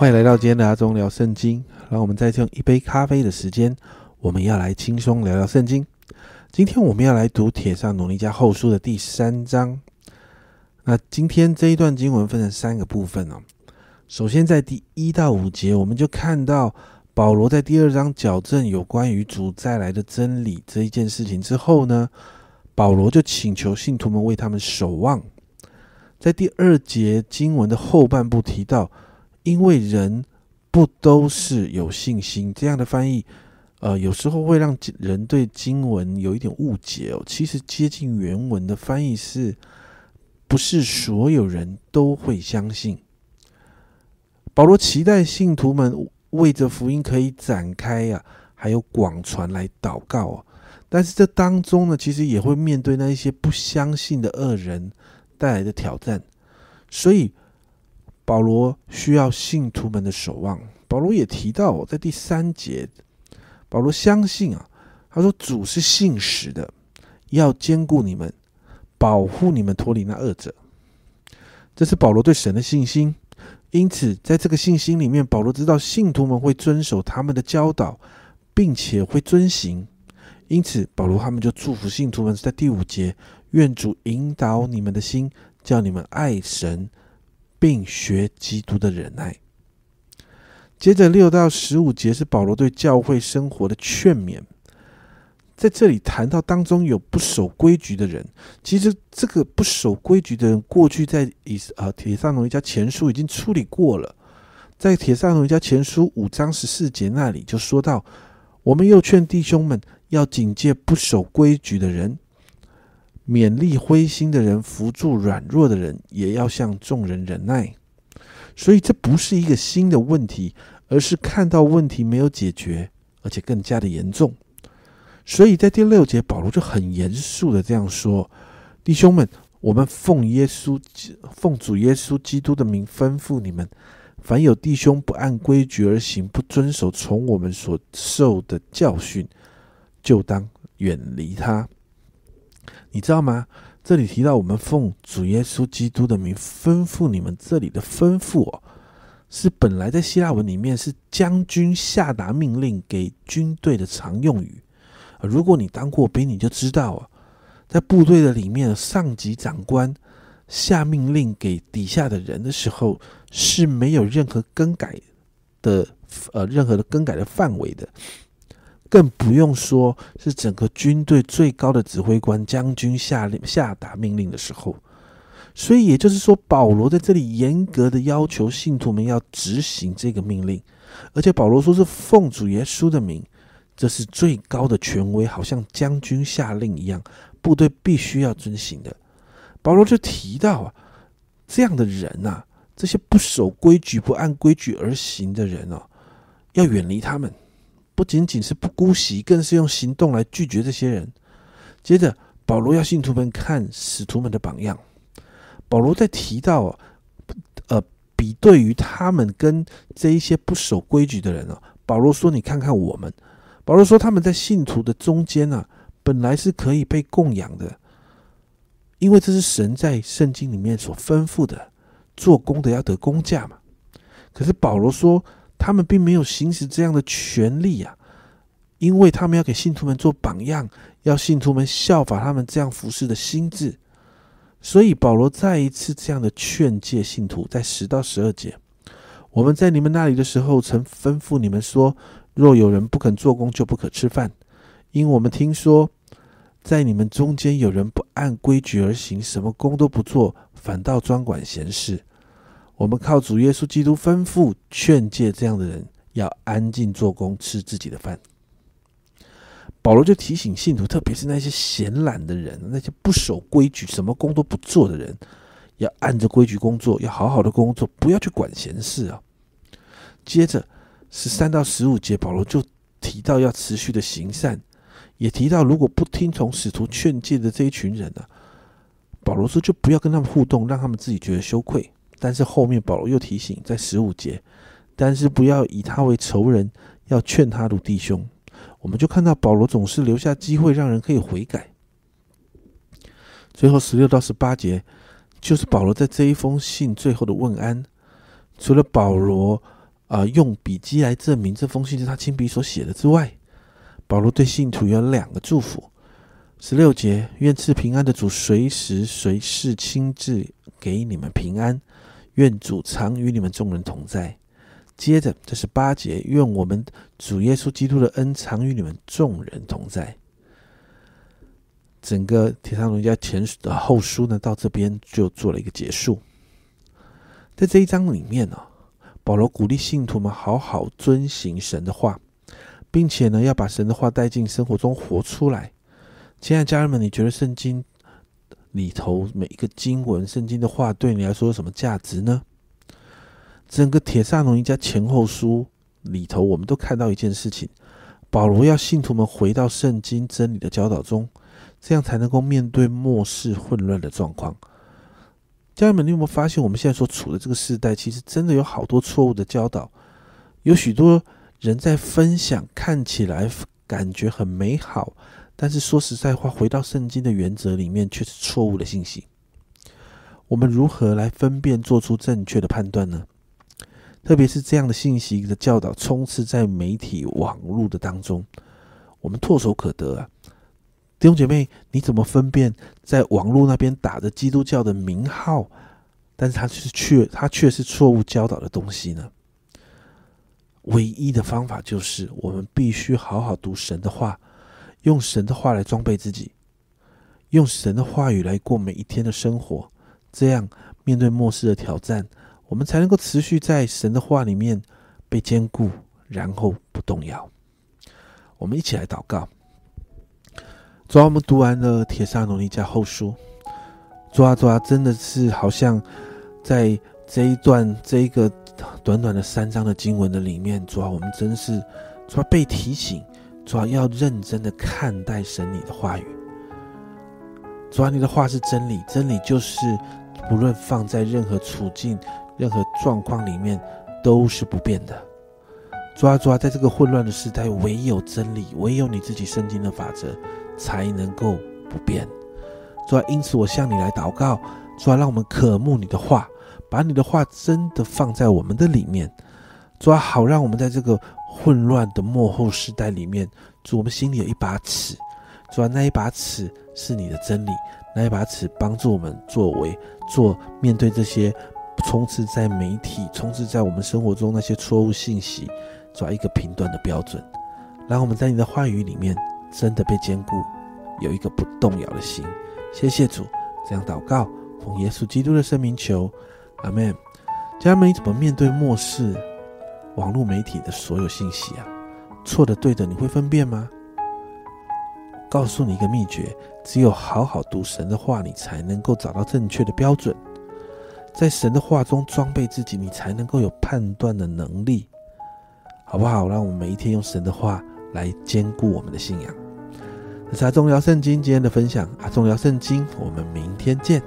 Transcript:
欢迎来到今天的阿忠聊圣经。让我们再用一杯咖啡的时间，我们要来轻松聊聊圣经。今天我们要来读《铁上努力加后书》的第三章。那今天这一段经文分成三个部分哦。首先，在第一到五节，我们就看到保罗在第二章矫正有关于主再来的真理这一件事情之后呢，保罗就请求信徒们为他们守望。在第二节经文的后半部提到。因为人不都是有信心，这样的翻译，呃，有时候会让人对经文有一点误解哦。其实接近原文的翻译是，不是所有人都会相信。保罗期待信徒们为着福音可以展开呀，还有广传来祷告啊。但是这当中呢，其实也会面对那一些不相信的恶人带来的挑战，所以。保罗需要信徒们的守望。保罗也提到，在第三节，保罗相信啊，他说主是信实的，要兼顾你们，保护你们脱离那恶者。这是保罗对神的信心。因此，在这个信心里面，保罗知道信徒们会遵守他们的教导，并且会遵行。因此，保罗他们就祝福信徒们，在第五节，愿主引导你们的心，叫你们爱神。并学基督的忍耐。接着六到十五节是保罗对教会生活的劝勉，在这里谈到当中有不守规矩的人。其实这个不守规矩的人，过去在以啊铁上农一家前书已经处理过了。在铁上农一家前书五章十四节那里就说到，我们又劝弟兄们要警戒不守规矩的人。勉励灰心的人，扶助软弱的人，也要向众人忍耐。所以这不是一个新的问题，而是看到问题没有解决，而且更加的严重。所以在第六节，保罗就很严肃的这样说：“弟兄们，我们奉耶稣、奉主耶稣基督的名吩咐你们，凡有弟兄不按规矩而行，不遵守从我们所受的教训，就当远离他。”你知道吗？这里提到我们奉主耶稣基督的名吩咐你们，这里的吩咐哦，是本来在希腊文里面是将军下达命令给军队的常用语。如果你当过兵，你就知道啊，在部队的里面，上级长官下命令给底下的人的时候，是没有任何更改的，呃，任何的更改的范围的。更不用说是整个军队最高的指挥官将军下令下达命令的时候，所以也就是说，保罗在这里严格的要求信徒们要执行这个命令，而且保罗说是奉主耶稣的名，这是最高的权威，好像将军下令一样，部队必须要遵行的。保罗就提到啊，这样的人呐，这些不守规矩、不按规矩而行的人哦，要远离他们。不仅仅是不姑息，更是用行动来拒绝这些人。接着，保罗要信徒们看使徒们的榜样。保罗在提到，呃，比对于他们跟这一些不守规矩的人啊，保罗说：“你看看我们。”保罗说：“他们在信徒的中间呢，本来是可以被供养的，因为这是神在圣经里面所吩咐的，做工的要得工价嘛。”可是保罗说。他们并没有行使这样的权利啊，因为他们要给信徒们做榜样，要信徒们效法他们这样服侍的心智。所以保罗再一次这样的劝诫信徒，在十到十二节，我们在你们那里的时候，曾吩咐你们说：若有人不肯做工，就不可吃饭。因我们听说，在你们中间有人不按规矩而行，什么工都不做，反倒专管闲事。我们靠主耶稣基督吩咐劝诫这样的人，要安静做工，吃自己的饭。保罗就提醒信徒，特别是那些闲懒的人，那些不守规矩、什么工都不做的人，要按着规矩工作，要好好的工作，不要去管闲事啊。接着十三到十五节，保罗就提到要持续的行善，也提到如果不听从使徒劝诫的这一群人呢，保罗说就不要跟他们互动，让他们自己觉得羞愧。但是后面保罗又提醒，在十五节，但是不要以他为仇人，要劝他如弟兄。我们就看到保罗总是留下机会，让人可以悔改。最后十六到十八节，就是保罗在这一封信最后的问安。除了保罗，啊用笔记来证明这封信是他亲笔所写的之外，保罗对信徒有两个祝福。十六节，愿赐平安的主随时随事亲自给你们平安，愿主常与你们众人同在。接着，这是八节，愿我们主耶稣基督的恩常与你们众人同在。整个铁上龙家前的后书呢，到这边就做了一个结束。在这一章里面呢，保罗鼓励信徒们好好遵行神的话，并且呢，要把神的话带进生活中活出来。亲爱的家人们，你觉得圣经里头每一个经文、圣经的话对你来说有什么价值呢？整个铁萨农一家前后书里头，我们都看到一件事情：保罗要信徒们回到圣经真理的教导中，这样才能够面对末世混乱的状况。家人们，你有没有发现，我们现在所处的这个时代，其实真的有好多错误的教导，有许多人在分享，看起来感觉很美好。但是说实在话，回到圣经的原则里面，却是错误的信息。我们如何来分辨、做出正确的判断呢？特别是这样的信息的教导充斥在媒体网络的当中，我们唾手可得啊！弟兄姐妹，你怎么分辨在网络那边打着基督教的名号，但是它是却它却是错误教导的东西呢？唯一的方法就是，我们必须好好读神的话。用神的话来装备自己，用神的话语来过每一天的生活，这样面对末世的挑战，我们才能够持续在神的话里面被坚固，然后不动摇。我们一起来祷告。主啊，我们读完了《铁砂农尼加后书》，主啊，主啊，真的是好像在这一段这一个短短的三章的经文的里面，主啊，我们真是主啊被提醒。主要要认真的看待神你的话语。主要你的话是真理，真理就是不论放在任何处境、任何状况里面都是不变的。主啊，主啊，在这个混乱的时代，唯有真理，唯有你自己圣经的法则才能够不变。主啊，因此我向你来祷告，主啊，让我们渴慕你的话，把你的话真的放在我们的里面。主啊，好让我们在这个。混乱的幕后时代里面，主，我们心里有一把尺，主啊，那一把尺是你的真理，那一把尺帮助我们作为做面对这些充斥在媒体、充斥在我们生活中那些错误信息，抓一个评断的标准，让我们在你的话语里面真的被坚固，有一个不动摇的心。谢谢主，这样祷告，奉耶稣基督的圣名求，阿门。家人们，你怎么面对末世？网络媒体的所有信息啊，错的对的，你会分辨吗？告诉你一个秘诀：只有好好读神的话，你才能够找到正确的标准，在神的话中装备自己，你才能够有判断的能力，好不好？让我们每一天用神的话来兼顾我们的信仰。这是阿忠聊圣经今天的分享，阿忠聊圣经，我们明天见。